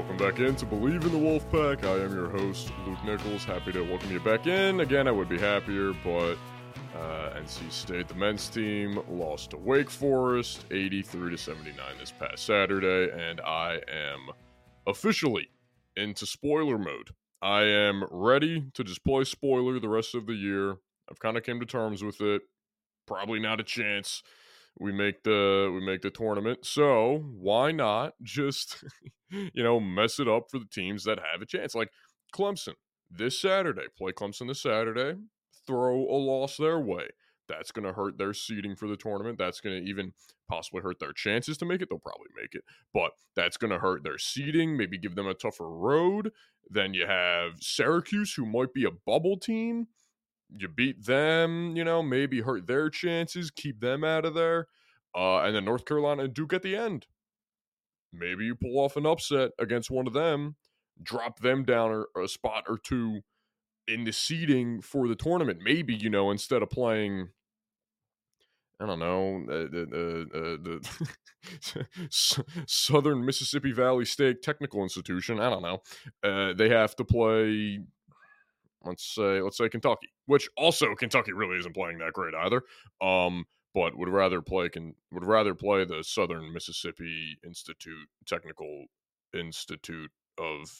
Welcome back in to Believe in the Wolfpack. I am your host, Luke Nichols. Happy to welcome you back in. Again, I would be happier, but uh, NC State, the men's team, lost to Wake Forest 83 to 79 this past Saturday, and I am officially into spoiler mode. I am ready to just play spoiler the rest of the year. I've kind of came to terms with it. Probably not a chance we make the we make the tournament. So why not just you know mess it up for the teams that have a chance? Like Clemson this Saturday, play Clemson this Saturday, throw a loss their way. That's going to hurt their seeding for the tournament. That's going to even possibly hurt their chances to make it. They'll probably make it, but that's going to hurt their seeding, maybe give them a tougher road. Then you have Syracuse, who might be a bubble team you beat them, you know, maybe hurt their chances, keep them out of there. Uh, and then North Carolina and Duke at the end. Maybe you pull off an upset against one of them, drop them down or, a spot or two in the seeding for the tournament. Maybe, you know, instead of playing, I don't know, uh, the, uh, the Southern Mississippi Valley State Technical Institution, I don't know, uh, they have to play let's say let's say Kentucky, which also Kentucky really isn't playing that great either. Um, but would rather play can would rather play the Southern Mississippi Institute Technical Institute of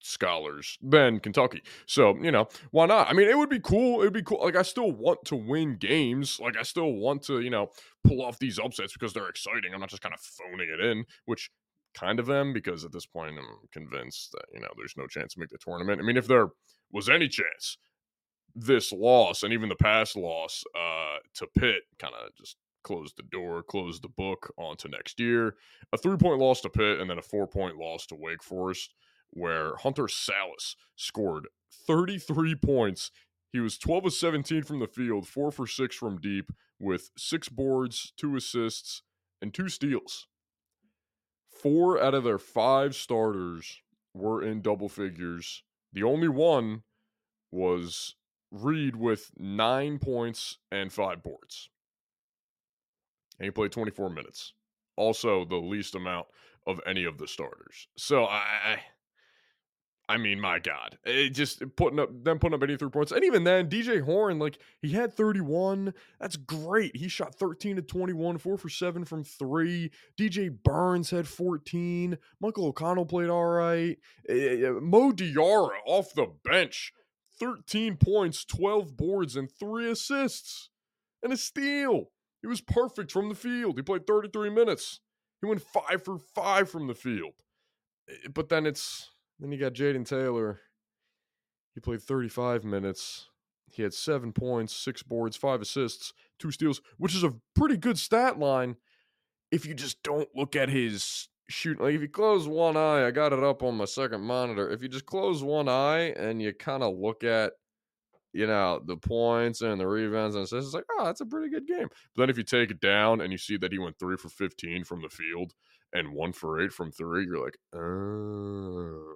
scholars than Kentucky. So, you know, why not? I mean, it would be cool. It would be cool. Like, I still want to win games. Like, I still want to, you know, pull off these upsets because they're exciting. I'm not just kind of phoning it in, which kind of am because at this point I'm convinced that, you know, there's no chance to make the tournament. I mean, if there was any chance, this loss and even the past loss uh, to Pitt kind of just closed the door, closed the book onto next year. A three point loss to Pitt and then a four point loss to Wake Forest, where Hunter Sallis scored 33 points. He was 12 of 17 from the field, four for six from deep, with six boards, two assists, and two steals. Four out of their five starters were in double figures. The only one was Reed with nine points and five boards. And he played 24 minutes. Also, the least amount of any of the starters. So I, I mean, my God, it just putting up them putting up 83 points, and even then, DJ Horne, like he had 31. That's great. He shot 13 to 21, four for seven from three. DJ Burns had 14. Michael O'Connell played all right. Uh, Mo Diarra off the bench 13 points, 12 boards, and three assists, and a steal. He was perfect from the field. He played 33 minutes. He went five for five from the field. Eh, but then it's then you got Jayden Taylor. He played 35 minutes. He had seven points, six boards, five assists, two steals, which is a pretty good stat line if you just don't look at his shoot like if you close one eye i got it up on my second monitor. If you just close one eye and you kind of look at you know the points and the rebounds and assists it's like oh that's a pretty good game. But then if you take it down and you see that he went three for 15 from the field and one for eight from three you're like oh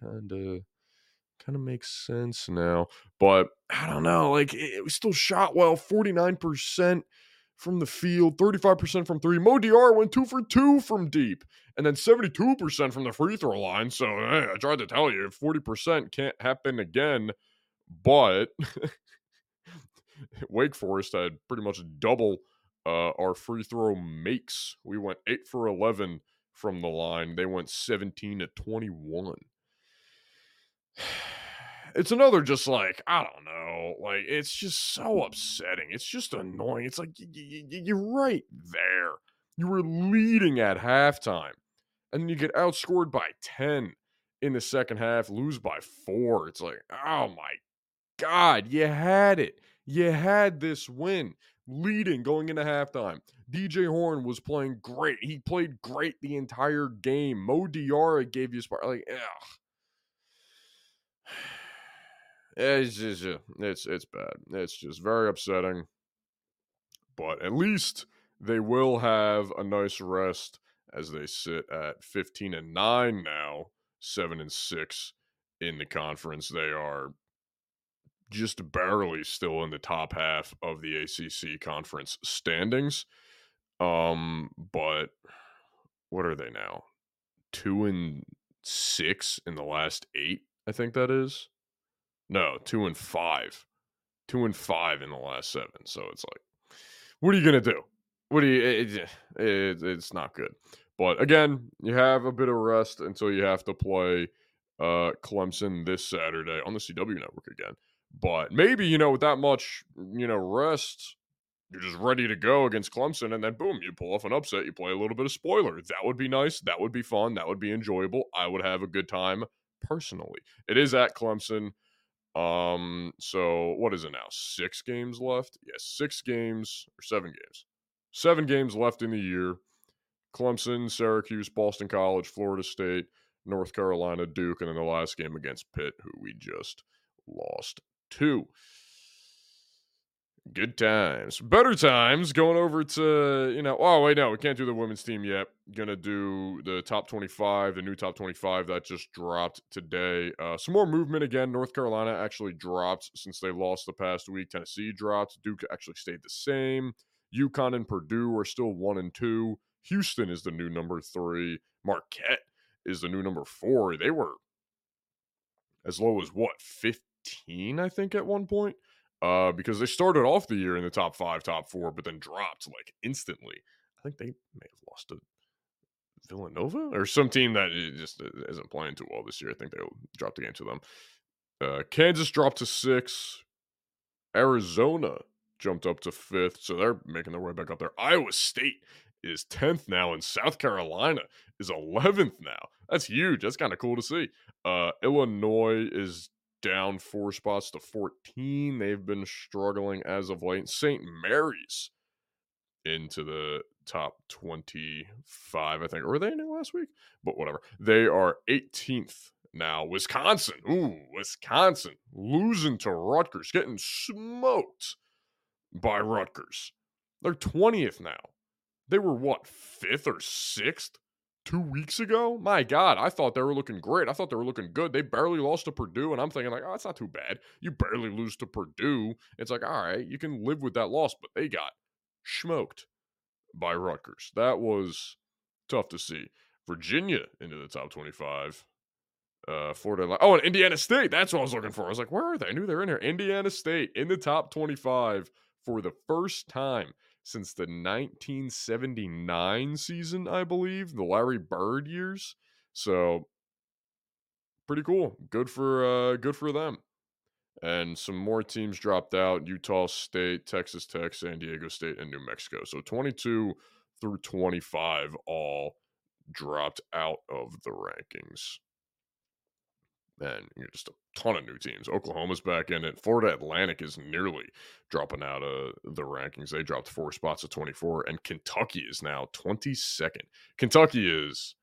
kind of kind of makes sense now. But i don't know like it, it still shot well 49% from the field, 35% from three. Mo Diarra went two for two from deep, and then 72% from the free throw line. So hey, I tried to tell you, 40% can't happen again. But Wake Forest had pretty much double uh, our free throw makes. We went eight for 11 from the line. They went 17 to 21 it's another just like I don't know, like it's just so upsetting. It's just annoying. It's like y- y- y- you're right there. You were leading at halftime, and then you get outscored by ten in the second half, lose by four. It's like, oh my god, you had it. You had this win, leading going into halftime. DJ Horne was playing great. He played great the entire game. Mo Diarra gave you a spark. Like, ugh it's just it's it's bad. It's just very upsetting. But at least they will have a nice rest as they sit at 15 and 9 now, 7 and 6 in the conference. They are just barely still in the top half of the ACC conference standings. Um but what are they now? 2 and six in the last eight. I think that is. No, two and five, two and five in the last seven. So it's like, what are you gonna do? What do you? It, it, it's not good. But again, you have a bit of rest until you have to play uh, Clemson this Saturday on the CW network again. But maybe you know with that much you know rest, you're just ready to go against Clemson, and then boom, you pull off an upset. You play a little bit of spoiler. That would be nice. That would be fun. That would be enjoyable. I would have a good time personally. It is at Clemson. Um, so what is it now? Six games left? Yes, six games or seven games. Seven games left in the year. Clemson, Syracuse, Boston College, Florida State, North Carolina, Duke, and then the last game against Pitt, who we just lost to. Good times. Better times going over to, you know, oh, wait, no, we can't do the women's team yet. Gonna do the top 25, the new top 25 that just dropped today. Uh, some more movement again. North Carolina actually dropped since they lost the past week. Tennessee dropped. Duke actually stayed the same. UConn and Purdue are still one and two. Houston is the new number three. Marquette is the new number four. They were as low as what, 15, I think, at one point? Uh, because they started off the year in the top five, top four, but then dropped like instantly. I think they may have lost to Villanova or some team that just uh, isn't playing too well this year. I think they dropped the game to them. Uh, Kansas dropped to six. Arizona jumped up to fifth, so they're making their way back up there. Iowa State is 10th now, and South Carolina is 11th now. That's huge. That's kind of cool to see. Uh, Illinois is down four spots to 14. They've been struggling as of late. St. Mary's into the top 25, I think. Or were they in it last week? But whatever. They are 18th now. Wisconsin. Ooh, Wisconsin losing to Rutgers, getting smoked by Rutgers. They're 20th now. They were what, fifth or sixth two weeks ago, my God, I thought they were looking great. I thought they were looking good. They barely lost to Purdue, and I'm thinking like, oh, it's not too bad. You barely lose to Purdue. It's like, all right, you can live with that loss, but they got smoked by Rutgers. That was tough to see. Virginia into the top 25. Uh, Florida. Oh, and Indiana State. That's what I was looking for. I was like, where are they? I knew they were in here. Indiana State in the top 25 for the first time since the 1979 season, I believe, the Larry Bird years. So pretty cool. Good for uh good for them. And some more teams dropped out: Utah State, Texas Tech, San Diego State, and New Mexico. So 22 through 25 all dropped out of the rankings and you know, just a ton of new teams. Oklahoma's back in it. Florida Atlantic is nearly dropping out of the rankings. They dropped four spots to 24, and Kentucky is now 22nd. Kentucky is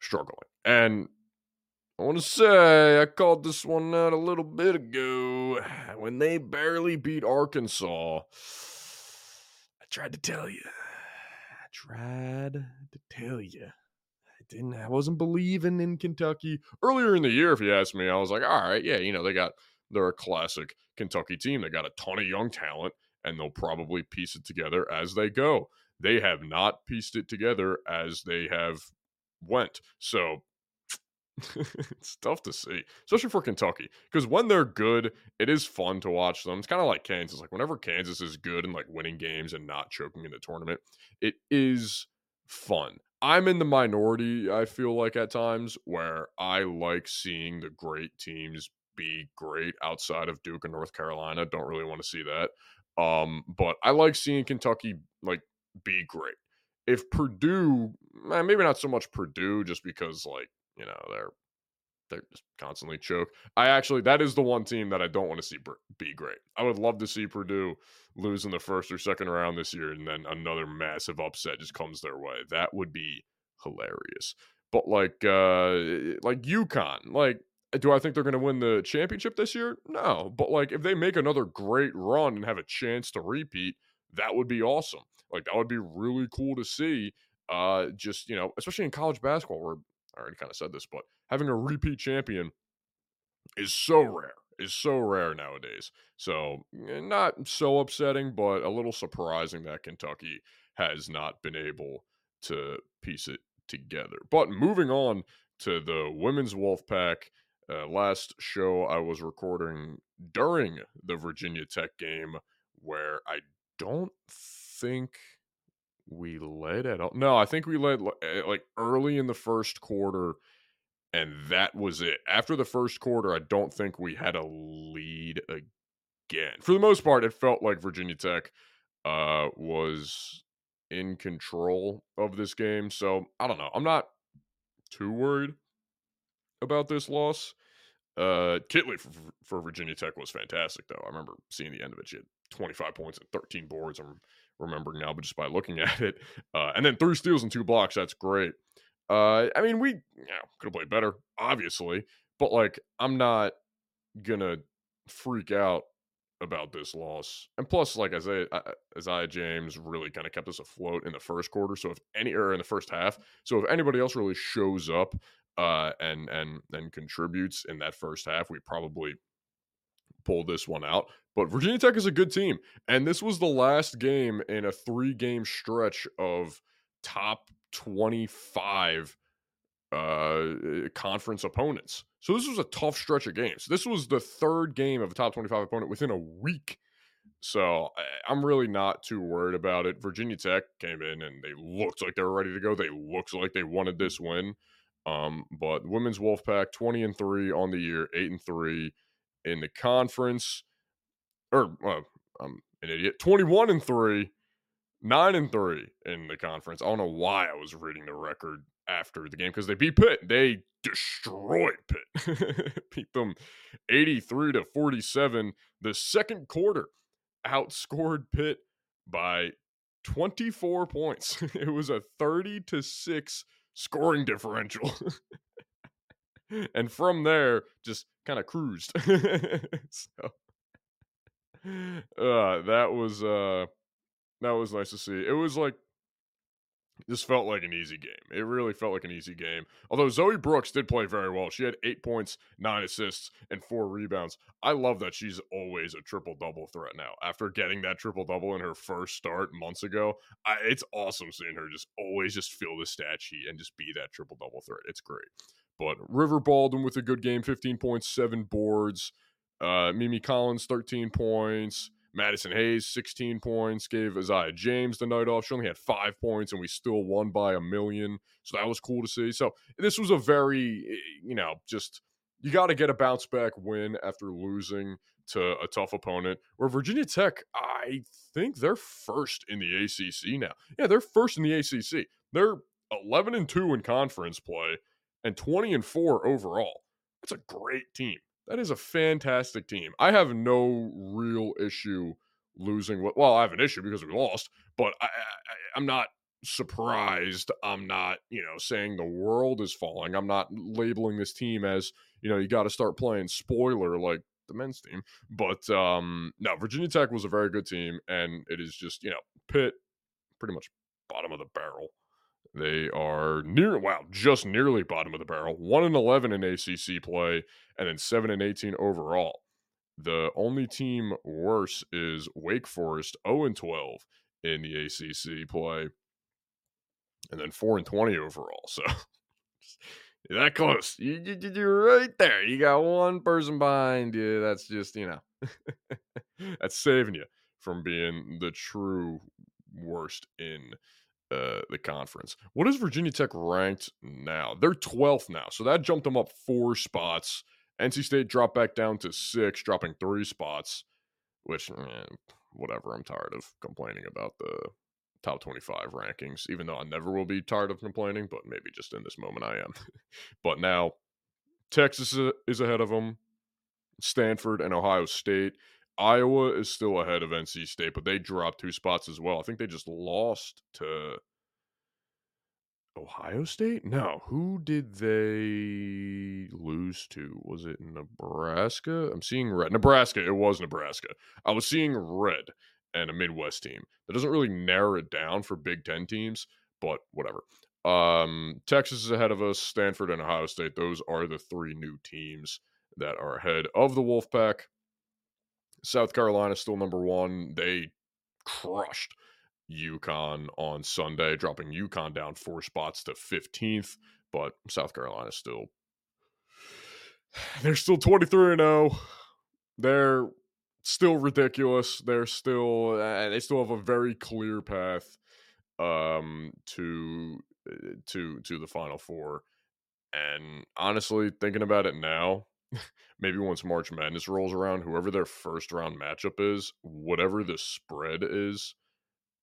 struggling. And I want to say I called this one out a little bit ago when they barely beat Arkansas. I tried to tell you. I tried to tell you didn't I wasn't believing in Kentucky earlier in the year. If you ask me, I was like, all right, yeah, you know, they got they're a classic Kentucky team. They got a ton of young talent, and they'll probably piece it together as they go. They have not pieced it together as they have went. So it's tough to see, especially for Kentucky, because when they're good, it is fun to watch them. It's kind of like Kansas. Like whenever Kansas is good and like winning games and not choking in the tournament, it is fun. I'm in the minority, I feel like at times, where I like seeing the great teams be great outside of Duke and North Carolina. Don't really want to see that. Um, but I like seeing Kentucky like be great. If Purdue, eh, maybe not so much Purdue, just because like, you know, they're they just constantly choke. I actually that is the one team that I don't want to see be great. I would love to see Purdue lose in the first or second round this year, and then another massive upset just comes their way. That would be hilarious. But like uh like UConn, like do I think they're going to win the championship this year? No, but like if they make another great run and have a chance to repeat, that would be awesome. Like that would be really cool to see. Uh, just you know, especially in college basketball, where I already kind of said this, but having a repeat champion is so rare. Is so rare nowadays. So eh, not so upsetting, but a little surprising that Kentucky has not been able to piece it together. But moving on to the women's Wolfpack. Uh, last show I was recording during the Virginia Tech game, where I don't think we led at all. No, I think we led eh, like early in the first quarter, and that was it. After the first quarter, I don't think we had a lead again. For the most part, it felt like Virginia Tech uh, was in control of this game. So I don't know. I'm not too worried about this loss. Uh, Kitley for, for Virginia Tech was fantastic, though. I remember seeing the end of it. She had 25 points and 13 boards. I'm remembering now, but just by looking at it, uh, and then three steals and two blocks. That's great. Uh, I mean, we you know, could have played better, obviously, but like, I'm not gonna freak out about this loss. And plus, like Isaiah, Aziaha James really kind of kept us afloat in the first quarter. So if any or in the first half, so if anybody else really shows up uh, and and and contributes in that first half, we probably pull this one out. But Virginia Tech is a good team, and this was the last game in a three-game stretch of top twenty-five uh, conference opponents. So this was a tough stretch of games. This was the third game of a top 25 opponent within a week. So I'm really not too worried about it. Virginia Tech came in and they looked like they were ready to go. They looked like they wanted this win. Um, but women's Wolfpack 20 and 3 on the year, 8 and 3 in the conference. Or well, I'm an idiot. 21 and 3, 9 and 3 in the conference. I don't know why I was reading the record after the game because they beat Pitt. They destroyed Pitt, beat them 83 to 47. The second quarter outscored Pitt by 24 points. it was a 30 to 6 scoring differential. and from there, just kind of cruised. so uh, that was uh that was nice to see. It was like this felt like an easy game. It really felt like an easy game. Although Zoe Brooks did play very well. She had eight points, nine assists, and four rebounds. I love that she's always a triple double threat now. After getting that triple double in her first start months ago, I, it's awesome seeing her just always just fill the stat sheet and just be that triple double threat. It's great. But River Baldwin with a good game, 15 points, seven boards. Uh, Mimi Collins, 13 points. Madison Hayes, 16 points, gave Aziaha James the night off. She only had five points, and we still won by a million. So that was cool to see. So this was a very, eh, you know, just you got to get a bounce back win after losing to a tough opponent. Where Virginia Tech, I think they're first in the ACC now. Yeah, they're first in the ACC. They're 11 and 2 in conference play and 20 and 4 overall. That's a great team. That is a fantastic team. I have no real issue losing. Well, I have an issue because we lost, but I, I, I'm not surprised. I'm not, you know, saying the world is falling. I'm not labeling this team as, you know, you got to start playing spoiler like the men's team. But um no, Virginia Tech was a very good team, and it is just, you know, Pitt pretty much bottom of the barrel. They are near, wow, just nearly bottom of the barrel. 1 and 11 in ACC play, and then 7 and 18 overall. The only team worse is Wake Forest, 0 and 12 in the ACC play, and then 4 and 20 overall. So that close. You, you, you're right there. You got one person behind you. That's just, you know, that's saving you from being the true worst in uh, the conference. What is Virginia Tech ranked now? They're 12th now, so that jumped them up four spots. NC State dropped back down to six, dropping three spots, which, eh, whatever. I'm tired of complaining about the top 25 rankings, even though I never will be tired of complaining, but maybe just in this moment I am. but now, Texas is ahead of them, Stanford and Ohio State. Iowa is still ahead of NC State, but they dropped two spots as well. I think they just lost to Ohio State? No. Who did they lose to? Was it Nebraska? I'm seeing red. Nebraska. It was Nebraska. I was seeing red and a Midwest team. That doesn't really narrow it down for Big Ten teams, but whatever. Um, Texas is ahead of us. Stanford and Ohio State. Those are the three new teams that are ahead of the Wolfpack. South Carolina still number one. They crushed UConn on Sunday, dropping UConn down four spots to 15th. but South Carolina still they're still 23 and 0. They're still ridiculous. They're still uh, they still have a very clear path um to uh, to to the final four. And honestly, thinking about it now, maybe once March Madness rolls around, whoever their first round matchup is, whatever the spread is,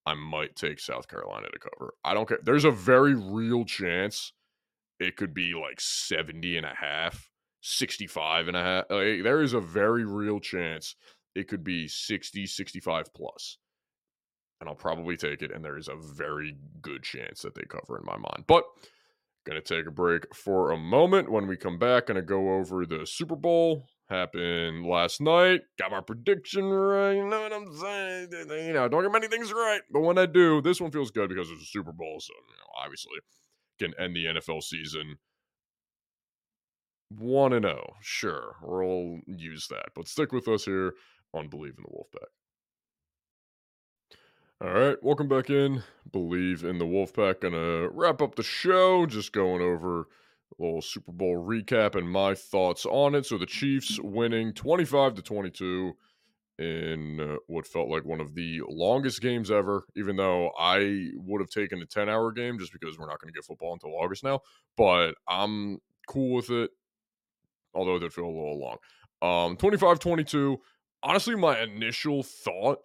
I might take South Carolina to cover. I don't care. There's a very real chance it could be like 70 and a half, 65 and a half. Like, there is a very real chance it could be 60, 65 plus. And I'll probably take it. And there is a very good chance that they cover in my mind. But Gonna take a break for a moment. When we come back, gonna go over the Super Bowl. Happened last night. Got my prediction right. You know what I'm saying? You know, don't get many things right. But when I do, this one feels good because it's a Super Bowl. So, you know, obviously, can end the NFL season 1 and 0. Sure, we'll use that. But stick with us here on Believe in the Wolfpack. All right, welcome back in. Believe in the Wolfpack. Gonna wrap up the show, just going over a little Super Bowl recap and my thoughts on it. So the Chiefs winning 25 to 22 in uh, what felt like one of the longest games ever, even though I would have taken a 10 hour game just because we're not going to get football until August now. But I'm cool with it, although it did feel a little long. Um, 25 22. Honestly, my initial thought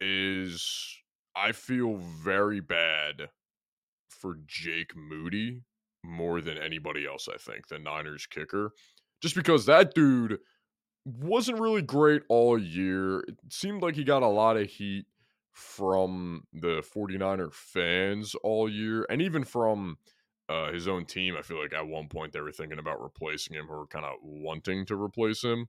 is I feel very bad for Jake Moody more than anybody else, I think, the Niners kicker. Just because that dude wasn't really great all year. It seemed like he got a lot of heat from the 49er fans all year and even from uh, his own team. I feel like at one point they were thinking about replacing him or kind of wanting to replace him.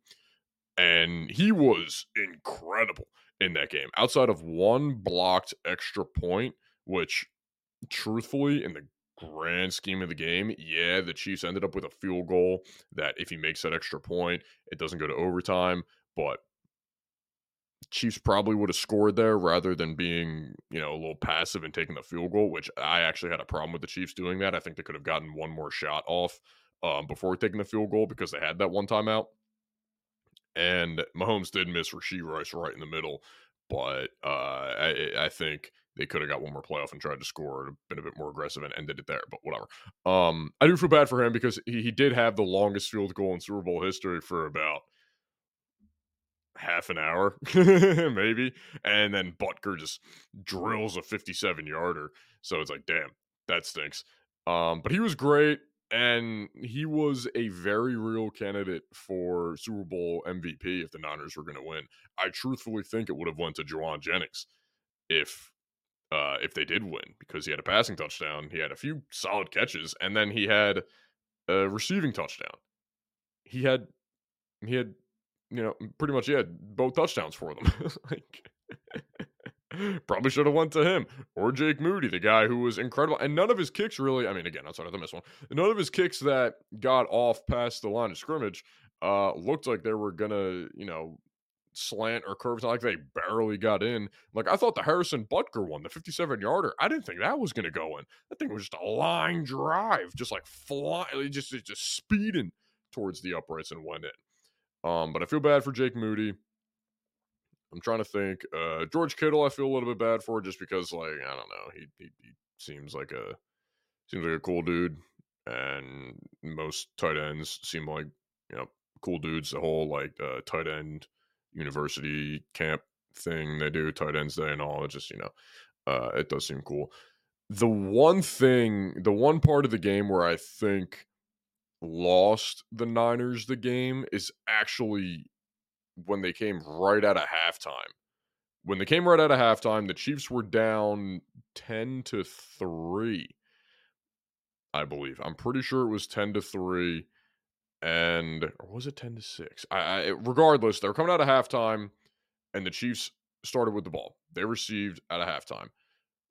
And he was incredible in that game. Outside of one blocked extra point, which truthfully, in the grand scheme of the game, yeah, the Chiefs ended up with a field goal that if he makes that extra point, it doesn't go to overtime. But Chiefs probably would have scored there rather than being, you know, a little passive and taking the field goal, which I actually had a problem with the Chiefs doing that. I think they could have gotten one more shot off um, before taking the field goal because they had that one timeout. And Mahomes did miss Rashee Rice right in the middle, but uh, I, I think they could have got one more playoff and tried to score, been a bit more aggressive and ended it there. But whatever. Um, I do feel bad for him because he, he did have the longest field goal in Super Bowl history for about half an hour, maybe, and then Butker just drills a 57 yarder. So it's like, damn, that stinks. Um, but he was great and he was a very real candidate for Super Bowl MVP if the Niners were going to win. I truthfully think it would have went to Jauan Jennings if uh, if they did win because he had a passing touchdown, he had a few solid catches, and then he had a receiving touchdown. He had he had you know pretty much he had both touchdowns for them. like Probably should have went to him or Jake Moody, the guy who was incredible. And none of his kicks really, I mean, again, outside of the miss one, none of his kicks that got off past the line of scrimmage uh, looked like they were gonna, you know, slant or curve. It's not like they barely got in. Like I thought the Harrison Butker one, the 57 yarder, I didn't think that was gonna go in. That thing was just a line drive, just like flying, just just speeding towards the uprights and went in. Um, but I feel bad for Jake Moody. I'm trying to think. Uh, George Kittle, I feel a little bit bad for just because, like, I don't know, he, he, he seems like a seems like a cool dude, and most tight ends seem like you know cool dudes. The whole like uh, tight end university camp thing they do, tight ends day and all. It just you know, uh, it does seem cool. The one thing, the one part of the game where I think lost the Niners the game is actually when they came right out of halftime. When they came right out of halftime, the Chiefs were down 10 to 3. I believe. I'm pretty sure it was 10 to 3 and or was it 10 to 6? I, I regardless, they were coming out of halftime and the Chiefs started with the ball. They received at a halftime.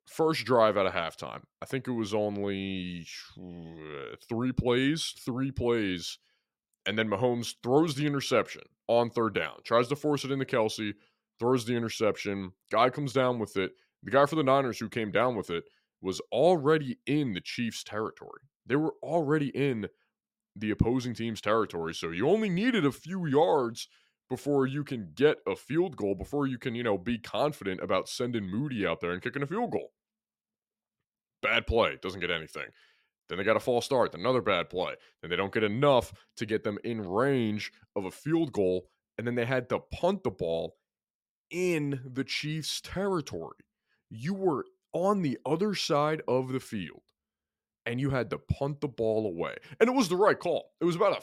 First drive at a halftime. I think it was only uh, 3 plays, 3 plays and then Mahomes throws the interception on third down, tries to force it into Kelce, throws the interception. Guy comes down with it. The guy for the Niners who came down with it was already in the Chiefs' territory. They were already in the opposing team's territory. So you only needed a few yards before you can get a field goal, before you can, you know, be confident about sending Moody out there and kicking a field goal. Bad play, doesn't get anything. Then they got a false start, another bad play. Then they don't get enough to get them in range of a field goal. And then they had to punt the ball in the Chiefs' territory. You were on the other side of the field and you had to punt the ball away. And it was the right call. It was about a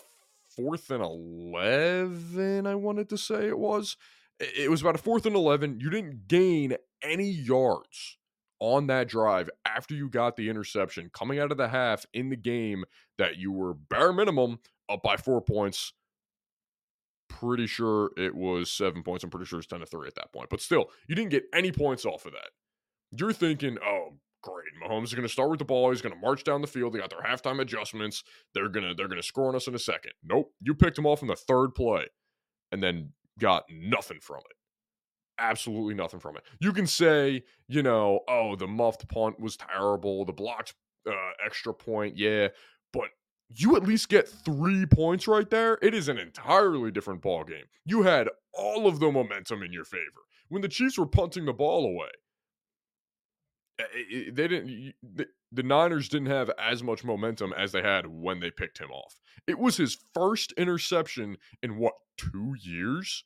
fourth and 11, I wanted to say it was. It was about a fourth and 11. You didn't gain any yards on that drive after you got the interception coming out of the half in the game that you were bare minimum up by four points. Pretty sure it was seven points. I'm pretty sure it's 10 to 3 at that point. But still, you didn't get any points off of that. You're thinking, oh, great. Mahomes is going to start with the ball. He's going to march down the field. They got their halftime adjustments. They're gonna they're gonna score on us in a second. Nope. You picked him off in the third play, and then got nothing from it. Absolutely nothing from it. You can say, you know, oh, the muffed punt was terrible. The blocked uh, extra point, yeah, but you at least get three points right there. It is an entirely different ball game. You had all of the momentum in your favor when the Chiefs were punting the ball away they didn't the, Niners didn't have as much momentum as they had when they picked him off. It was his first interception in what 2 years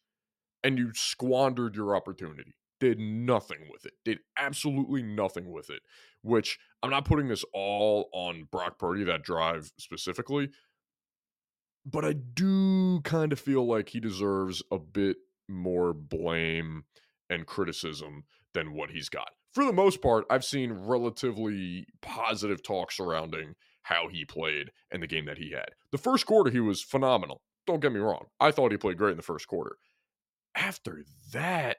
and you squandered your opportunity. Did nothing with it. Did absolutely nothing with it. Which I'm not putting this all on Brock Purdy that drive specifically, but I do kind of feel like he deserves a bit more blame and criticism than what he's got for the most part, I've seen relatively positive talk surrounding how he played and the game that he had. The first quarter, he was phenomenal. Don't get me wrong. I thought he played great in the first quarter. After that,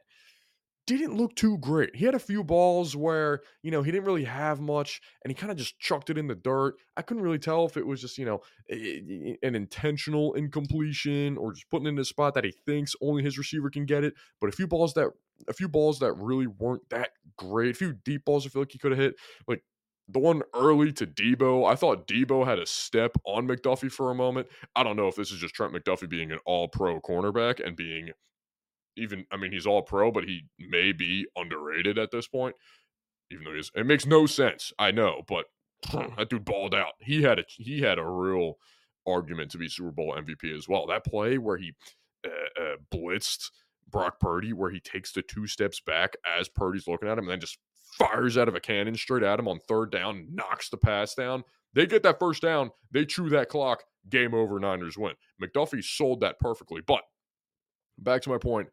didn't look too great. He had a few balls where, you know, he didn't really have much and he kind of just chucked it in the dirt. I couldn't really tell if it was just, you know, an intentional incompletion or just putting in a spot that he thinks only his receiver can get it. But a few balls that a few balls that really weren't that great, a few deep balls I feel like he could have hit. Like the one early to Deebo, I thought Deebo had a step on McDuffie for a moment. I don't know if this is just Trent McDuffie being an all pro cornerback and being even I mean he's all pro, but he may be underrated at this point. Even though he's it makes no sense. I know, but that dude balled out. He had a he had a real argument to be Super Bowl MVP as well. That play where he uh, uh, blitzed Brock Purdy, where he takes the two steps back as Purdy's looking at him, and then just fires out of a cannon straight at him on third down, knocks the pass down. They get that first down. They chew that clock. Game over. Niners win. McDuffie sold that perfectly. But back to my point,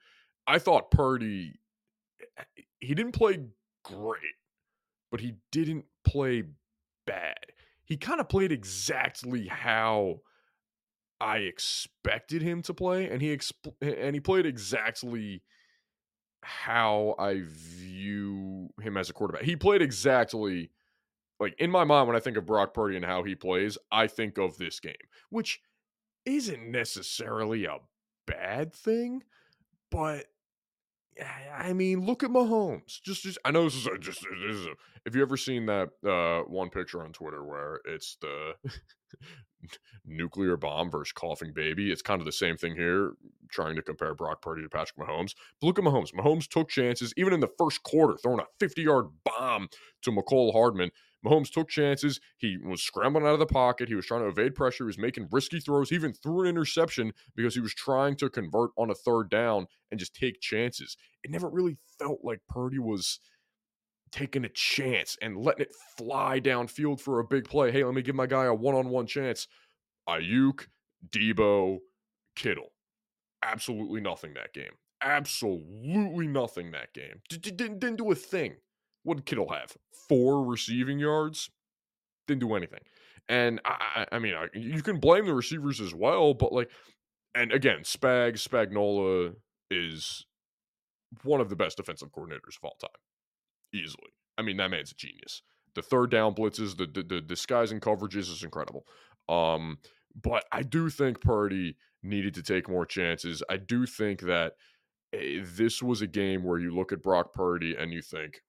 I thought Purdy, eh, eh, he didn't play great, but he didn't play bad. He kind of played exactly how I expected him to play, and he exp- eh, and he played exactly how I view him as a quarterback. He played exactly like in my mind when I think of Brock Purdy and how he plays, I think of this game, which isn't necessarily a bad thing, but I mean, look at Mahomes. Just, just I know this is a, just this is a. Have you ever seen that uh, one picture on Twitter where it's the nuclear bomb versus coughing baby? It's kind of the same thing here, trying to compare Brock Purdy to Patrick Mahomes. But look at Mahomes. Mahomes took chances, even in the first quarter, throwing a 50 yard bomb to Mecole Hardman. Mahomes took chances. He was scrambling out of the pocket. He was trying to evade pressure. He was making risky throws. He even threw an interception because he was trying to convert on a third down and just take chances. It never really felt like Purdy was taking a chance and letting it fly downfield for a big play. Hey, let me give my guy a one on one chance. Aiyuk, Deebo, Kittle. Absolutely nothing that game. Absolutely nothing that game. Didn't, didn't do a thing. What did Kittle have? Four receiving yards. Didn't do anything. And I, I mean, I, you can blame the receivers as well, but like, and again, Spag Spagnuolo is one of the best defensive coordinators of all time, easily. I mean, that man's a genius. The third down blitzes, the the, the disguising coverages is incredible. Um, but I do think Purdy needed to take more chances. I do think that eh, this was a game where you look at Brock Purdy and you think,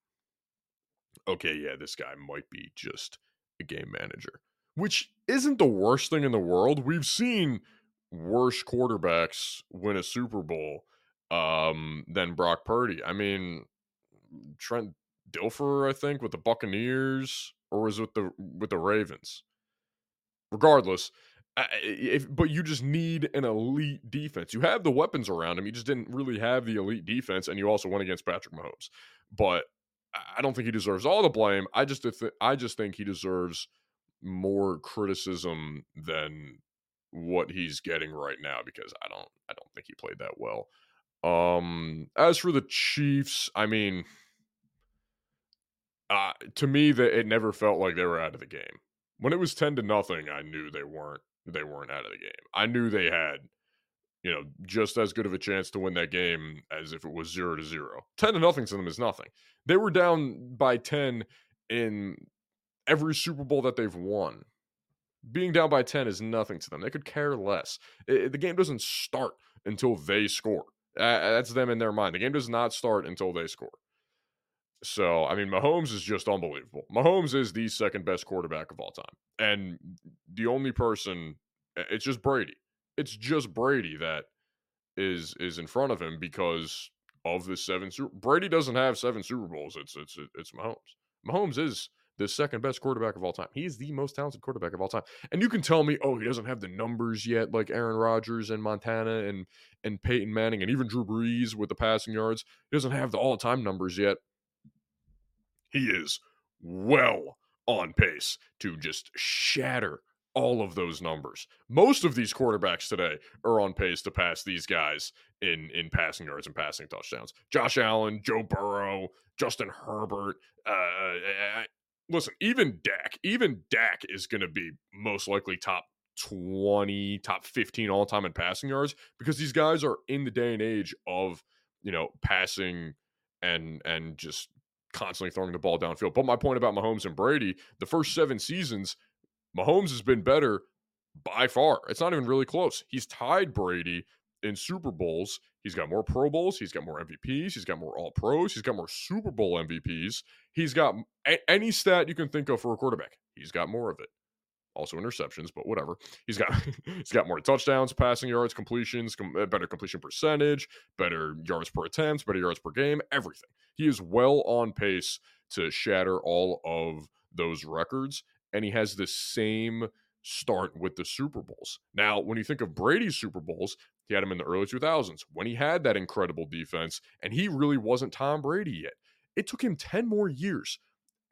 okay, yeah, this guy might be just a game manager. which isn't the worst thing in the world. We've seen worse quarterbacks win a Super Bowl um, than Brock Purdy. I mean, Trent Dilfer, I think, with the Buccaneers, or was it with the with the Ravens? Regardless, if but you just need an elite defense. You have the weapons around him. You just didn't really have the elite defense, and you also went against Patrick Mahomes. But I don't think he deserves all the blame. I just th- I just think he deserves more criticism than what he's getting right now because I don't I don't think he played that well. Um as for the Chiefs, I mean uh to me that it never felt like they were out of the game. When it was 10 to nothing, I knew they weren't they weren't out of the game. I knew they had you know, just as good of a chance to win that game as if it was 0 to 0. 10 to nothing to them is nothing. They were down by 10 in every Super Bowl that they've won being down by 10 is nothing to them. They could care less. It, the game doesn't start until they score. Uh, that's them in their mind. The game does not start until they score. So, I mean, Mahomes is just unbelievable. Mahomes is the second best quarterback of all time. And the only person, it's just Brady. It's just Brady that is is in front of him because of the seven Super Brady doesn't have seven Super Bowls. It's it's it's Mahomes. Mahomes is the second best quarterback of all time. He is the most talented quarterback of all time. And you can tell me, oh, he doesn't have the numbers yet, like Aaron Rodgers and Montana and and Peyton Manning and even Drew Brees with the passing yards. He doesn't have the all-time numbers yet. He is well on pace to just shatter all of those numbers. Most of these quarterbacks today are on pace to pass these guys in in passing yards and passing touchdowns. Josh Allen, Joe Burrow, Justin Herbert, uh, listen, even Dak, even Dak is going to be most likely top 20, top 15 all time in passing yards because these guys are in the day and age of, you know, passing and and just constantly throwing the ball downfield. But my point about Mahomes and Brady, the first seven seasons, Mahomes has been better by far. It's not even really close. He's tied Brady in Super Bowls. He's got more Pro Bowls. He's got more MVPs. He's got more All Pros. He's got more Super Bowl MVPs. He's got a- any stat you can think of for a quarterback. He's got more of it. Also interceptions, but whatever. He's got he's got more touchdowns, passing yards, completions, com- uh, better completion percentage, better yards per attempt, better yards per game, everything. He is well on pace to shatter all of those records, and he has the same start with the Super Bowls. Now, when you think of Brady's Super Bowls, he had him in the early 2000s when he had that incredible defense, and he really wasn't Tom Brady yet. It took him 10 more years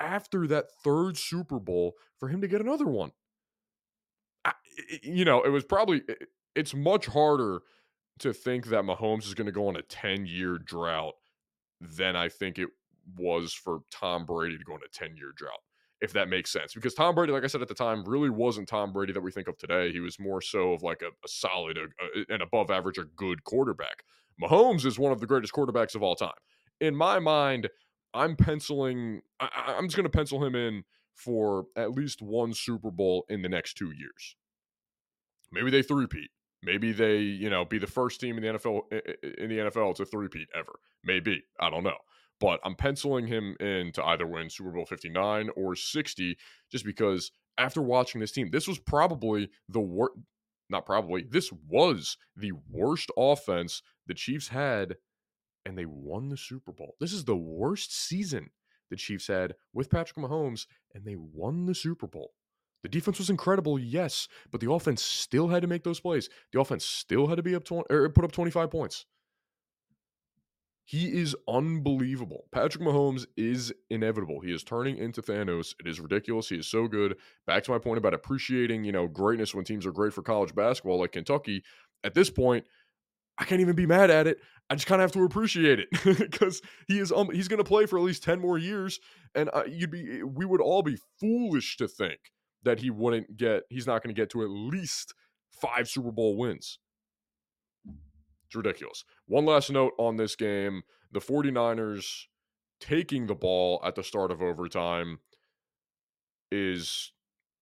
after that third Super Bowl for him to get another one. I, you know, it was probably, it's much harder to think that Mahomes is going to go on a 10 year drought than I think it was for Tom Brady to go on a 10 year drought if that makes sense. Because Tom Brady, like I said at the time, really wasn't Tom Brady that we think of today. He was more so of like a, a solid, a, a, an above average, a good quarterback. Mahomes is one of the greatest quarterbacks of all time. In my mind, I'm penciling, I, I'm just going to pencil him in for at least one Super Bowl in the next two years. Maybe they three-peat. Maybe they, you know, be the first team in the NFL in the NFL to three-peat ever. Maybe I don't know but I'm penciling him in to either win Super Bowl 59 or 60 just because after watching this team, this was probably the worst, not probably, this was the worst offense the Chiefs had, and they won the Super Bowl. This is the worst season the Chiefs had with Patrick Mahomes, and they won the Super Bowl. The defense was incredible, yes, but the offense still had to make those plays. The offense still had to be up 20, or er, put up 25 points. He is unbelievable. Patrick Mahomes is inevitable. He is turning into Thanos. It is ridiculous. He is so good. Back to my point about appreciating, you know, greatness when teams are great for college basketball like Kentucky. At this point, I can't even be mad at it. I just kind of have to appreciate it because he is um, he's going to play for at least 10 more years and uh, you'd be we would all be foolish to think that he wouldn't get he's not going to get to at least 5 Super Bowl wins. It's ridiculous. One last note on this game the 49ers taking the ball at the start of overtime is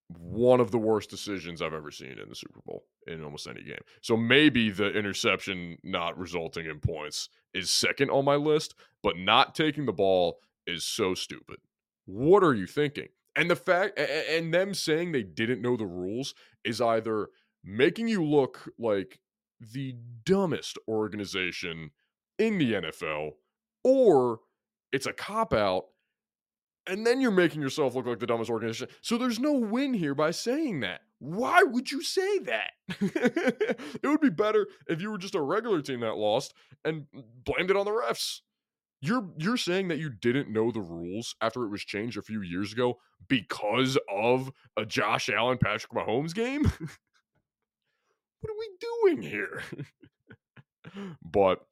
one of the worst decisions I've ever seen in the Super Bowl in almost any game. So maybe the interception not resulting in points is second on my list, but not taking the ball is so stupid. What are you thinking? And the fact, and them saying they didn't know the rules is either making you look like the dumbest organization in the NFL, or it's a cop out, and then you're making yourself look like the dumbest organization. So there's no win here by saying that. Why would you say that? it would be better if you were just a regular team that lost and blamed it on the refs. You're you're saying that you didn't know the rules after it was changed a few years ago because of a Josh Allen Patrick Mahomes game? what are we doing here? but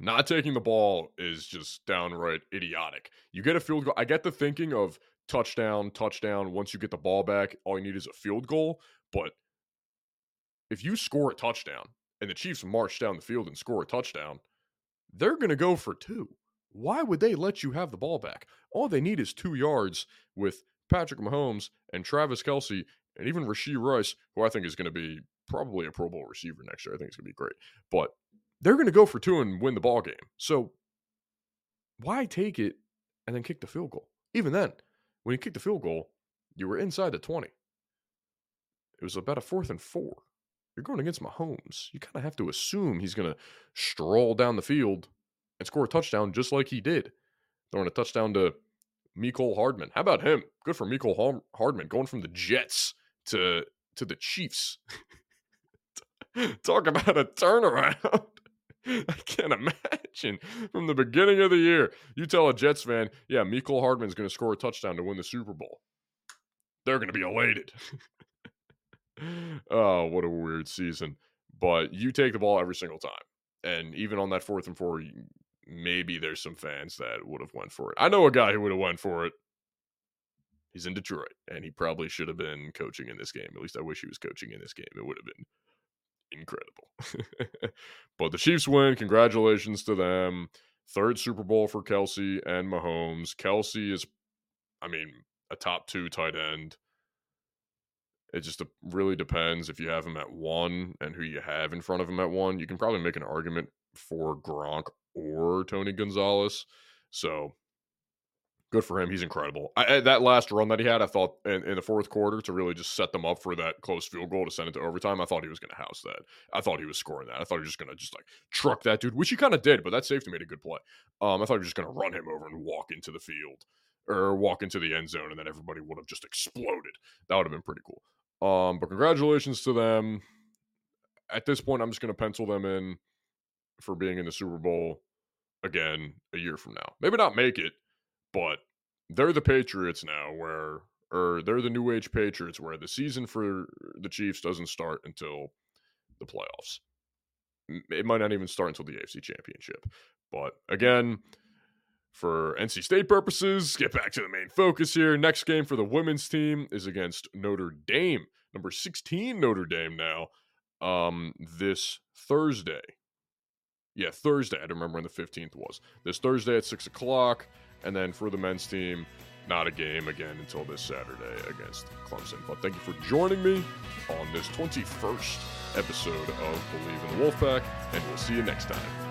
not taking the ball is just downright idiotic. You get a field goal. I get the thinking of touchdown, touchdown. Once you get the ball back, all you need is a field goal. But if you score a touchdown and the Chiefs march down the field and score a touchdown, they're going to go for two. Why would they let you have the ball back? All they need is two yards with Patrick Mahomes and Travis Kelce and even Rashee Rice, who I think is going to be probably a Pro Bowl receiver next year. I think it's going to be great. But they're going to go for two and win the ball game. So why take it and then kick the field goal? Even then, when you kicked the field goal, you were inside the 20. It was about a fourth and four. You're going against Mahomes. You kind of have to assume he's going to stroll down the field and score a touchdown just like he did. Throwing a touchdown to Mecole Hardman. How about him? Good for Mecole Hardman going from the Jets to to the Chiefs. Talk about a turnaround. I can't imagine from the beginning of the year. You tell a Jets fan, yeah, Mecole Hardman's going to score a touchdown to win the Super Bowl. They're going to be elated. oh, what a weird season. But you take the ball every single time. And even on that fourth and four, maybe there's some fans that would have went for it. I know a guy who would have went for it. He's in Detroit, and he probably should have been coaching in this game. At least I wish he was coaching in this game. It would have been incredible. but the Chiefs win. Congratulations to them. Third Super Bowl for Kelce and Mahomes. Kelce is, I mean, a top two tight end. It just really depends if you have him at one and who you have in front of him at one. You can probably make an argument for Gronk or Tony Gonzalez. So good for him. He's incredible. I, that last run that he had, I thought in, in, the fourth quarter to really just set them up for that close field goal to send it to overtime. I thought he was going to house that. I thought he was scoring that. I thought he was just going to just like truck that dude, which he kind of did, but that safety made a good play. Um, I thought he was just going to run him over and walk into the field or walk into the end zone, and then everybody would have just exploded. That would have been pretty cool. Um, but congratulations to them. At this point, I'm just going to pencil them in for being in the Super Bowl again a year from now. Maybe not make it, but they're the Patriots now, where or they're the new age Patriots, where the season for the Chiefs doesn't start until the playoffs. It might not even start until the AFC Championship. But again, for NC State purposes, get back to the main focus here. Next game for the women's team is against Notre Dame, number 16 Notre Dame now, um, this Thursday. Yeah, Thursday. I don't remember when the 15th was. This Thursday at 6 o'clock. And then for the men's team, not a game again until this Saturday against Clemson. But thank you for joining me on this 21st episode of Believe in the Wolfpack, and we'll see you next time.